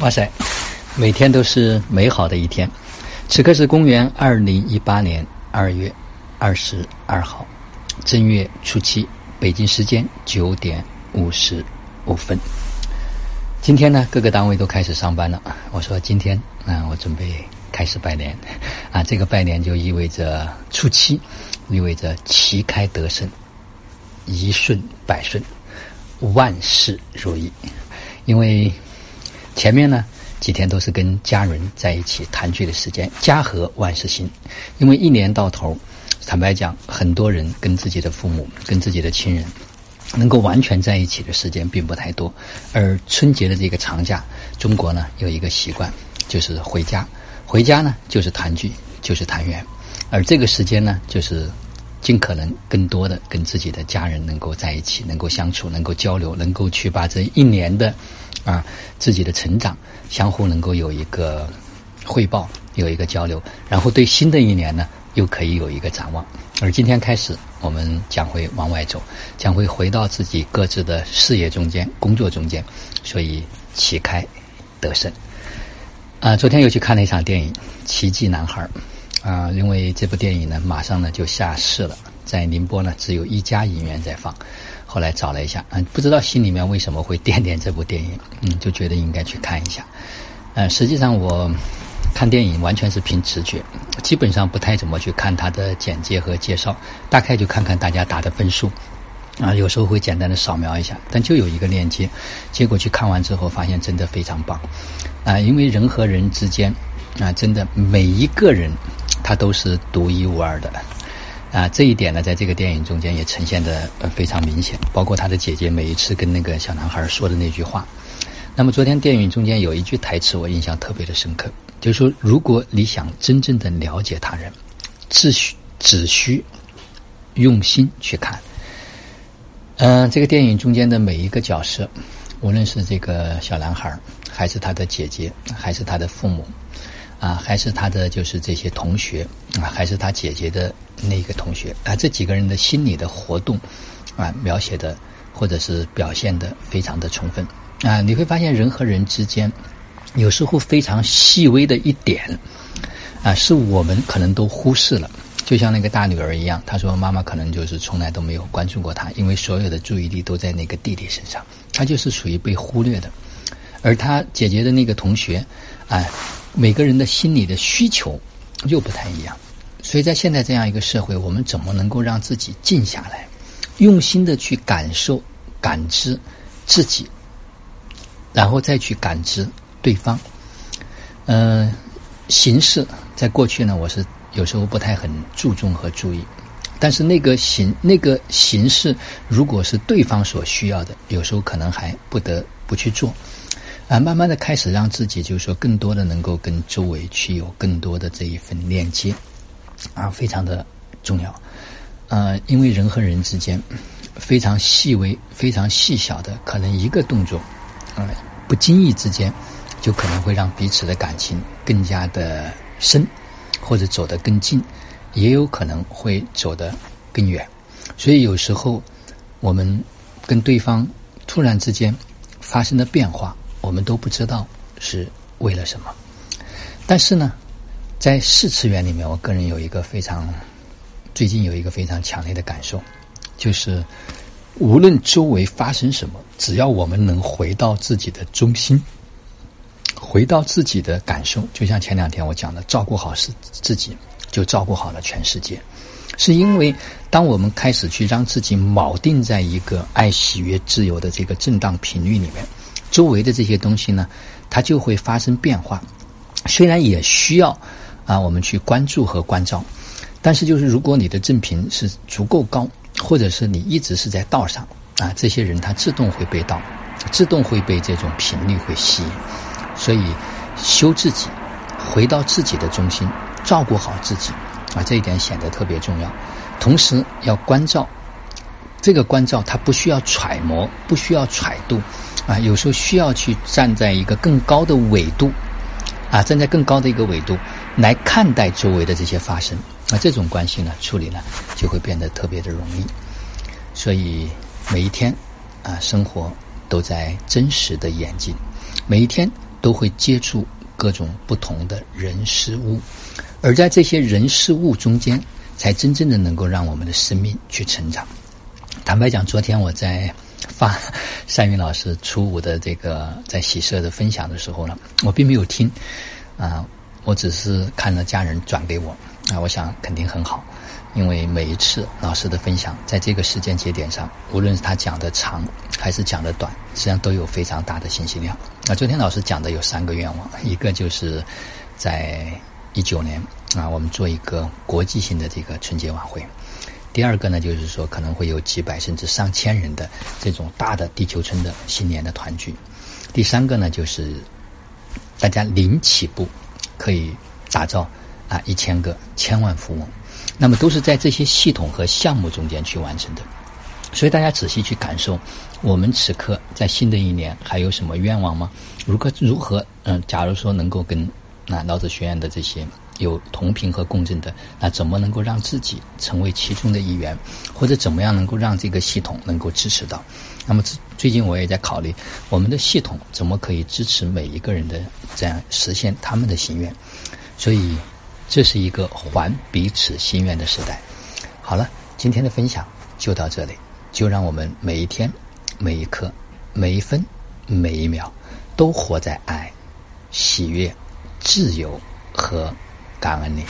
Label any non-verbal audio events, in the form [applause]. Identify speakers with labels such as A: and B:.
A: 哇塞，每天都是美好的一天。此刻是公元二零一八年二月二十二号，正月初七，北京时间九点五十五分。今天呢，各个单位都开始上班了。我说今天啊，我准备开始拜年啊。这个拜年就意味着初七，意味着旗开得胜，一顺百顺，万事如意。因为前面呢几天都是跟家人在一起团聚的时间，家和万事兴。因为一年到头，坦白讲，很多人跟自己的父母、跟自己的亲人，能够完全在一起的时间并不太多。而春节的这个长假，中国呢有一个习惯，就是回家。回家呢就是团聚，就是团圆。而这个时间呢，就是尽可能更多的跟自己的家人能够在一起，能够相处，能够交流，能够去把这一年的。啊，自己的成长，相互能够有一个汇报，有一个交流，然后对新的一年呢，又可以有一个展望。而今天开始，我们将会往外走，将会回到自己各自的事业中间、工作中间，所以旗开得胜。啊，昨天又去看了一场电影《奇迹男孩》，啊，因为这部电影呢，马上呢就下市了，在宁波呢只有一家影院在放。后来找了一下，嗯，不知道心里面为什么会惦念这部电影，嗯，就觉得应该去看一下。嗯，实际上我看电影完全是凭直觉，基本上不太怎么去看它的简介和介绍，大概就看看大家打的分数，啊，有时候会简单的扫描一下，但就有一个链接，结果去看完之后发现真的非常棒，啊，因为人和人之间，啊，真的每一个人他都是独一无二的。啊，这一点呢，在这个电影中间也呈现的呃非常明显，包括他的姐姐每一次跟那个小男孩说的那句话。那么昨天电影中间有一句台词，我印象特别的深刻，就是说，如果你想真正的了解他人，只需只需用心去看。嗯，这个电影中间的每一个角色，无论是这个小男孩，还是他的姐姐，还是他的父母。啊，还是他的就是这些同学啊，还是他姐姐的那个同学啊，这几个人的心理的活动啊，描写的或者是表现的非常的充分啊，你会发现人和人之间有时候非常细微的一点啊，是我们可能都忽视了。就像那个大女儿一样，她说妈妈可能就是从来都没有关注过她，因为所有的注意力都在那个弟弟身上，她就是属于被忽略的。而她姐姐的那个同学啊。每个人的心理的需求又不太一样，所以在现在这样一个社会，我们怎么能够让自己静下来，用心的去感受、感知自己，然后再去感知对方？嗯，形式在过去呢，我是有时候不太很注重和注意，但是那个形那个形式，如果是对方所需要的，有时候可能还不得不去做。啊，慢慢的开始让自己，就是说，更多的能够跟周围去有更多的这一份链接，啊，非常的重要。呃，因为人和人之间非常细微、非常细小的，可能一个动作，啊，不经意之间，就可能会让彼此的感情更加的深，或者走得更近，也有可能会走得更远。所以有时候我们跟对方突然之间发生的变化。我们都不知道是为了什么，但是呢，在四次元里面，我个人有一个非常最近有一个非常强烈的感受，就是无论周围发生什么，只要我们能回到自己的中心，回到自己的感受，就像前两天我讲的，照顾好是自己，就照顾好了全世界。是因为当我们开始去让自己锚定在一个爱、喜悦、自由的这个震荡频率里面。周围的这些东西呢，它就会发生变化。虽然也需要啊，我们去关注和关照，但是就是如果你的正频是足够高，或者是你一直是在道上啊，这些人他自动会被道，自动会被这种频率会吸引。所以修自己，回到自己的中心，照顾好自己啊，这一点显得特别重要。同时要关照，这个关照它不需要揣摩，不需要揣度。啊，有时候需要去站在一个更高的纬度，啊，站在更高的一个纬度来看待周围的这些发生，那这种关系呢，处理呢就会变得特别的容易。所以每一天啊，生活都在真实的演进，每一天都会接触各种不同的人事物，而在这些人事物中间，才真正的能够让我们的生命去成长。坦白讲，昨天我在发 [laughs] 单云老师初五的这个在喜社的分享的时候呢，我并没有听啊，我只是看了家人转给我啊，我想肯定很好。因为每一次老师的分享，在这个时间节点上，无论是他讲的长还是讲的短，实际上都有非常大的信息量。那昨天老师讲的有三个愿望，一个就是在一九年啊，我们做一个国际性的这个春节晚会；第二个呢，就是说可能会有几百甚至上千人的这种大的地球村的新年的团聚；第三个呢，就是大家零起步可以打造啊一千个千万富翁。那么都是在这些系统和项目中间去完成的，所以大家仔细去感受，我们此刻在新的一年还有什么愿望吗？如何如何嗯？假如说能够跟那老子学院的这些有同频和共振的，那怎么能够让自己成为其中的一员，或者怎么样能够让这个系统能够支持到？那么最近我也在考虑，我们的系统怎么可以支持每一个人的这样实现他们的心愿？所以。这是一个还彼此心愿的时代。好了，今天的分享就到这里，就让我们每一天、每一刻、每一分、每一秒，都活在爱、喜悦、自由和感恩里。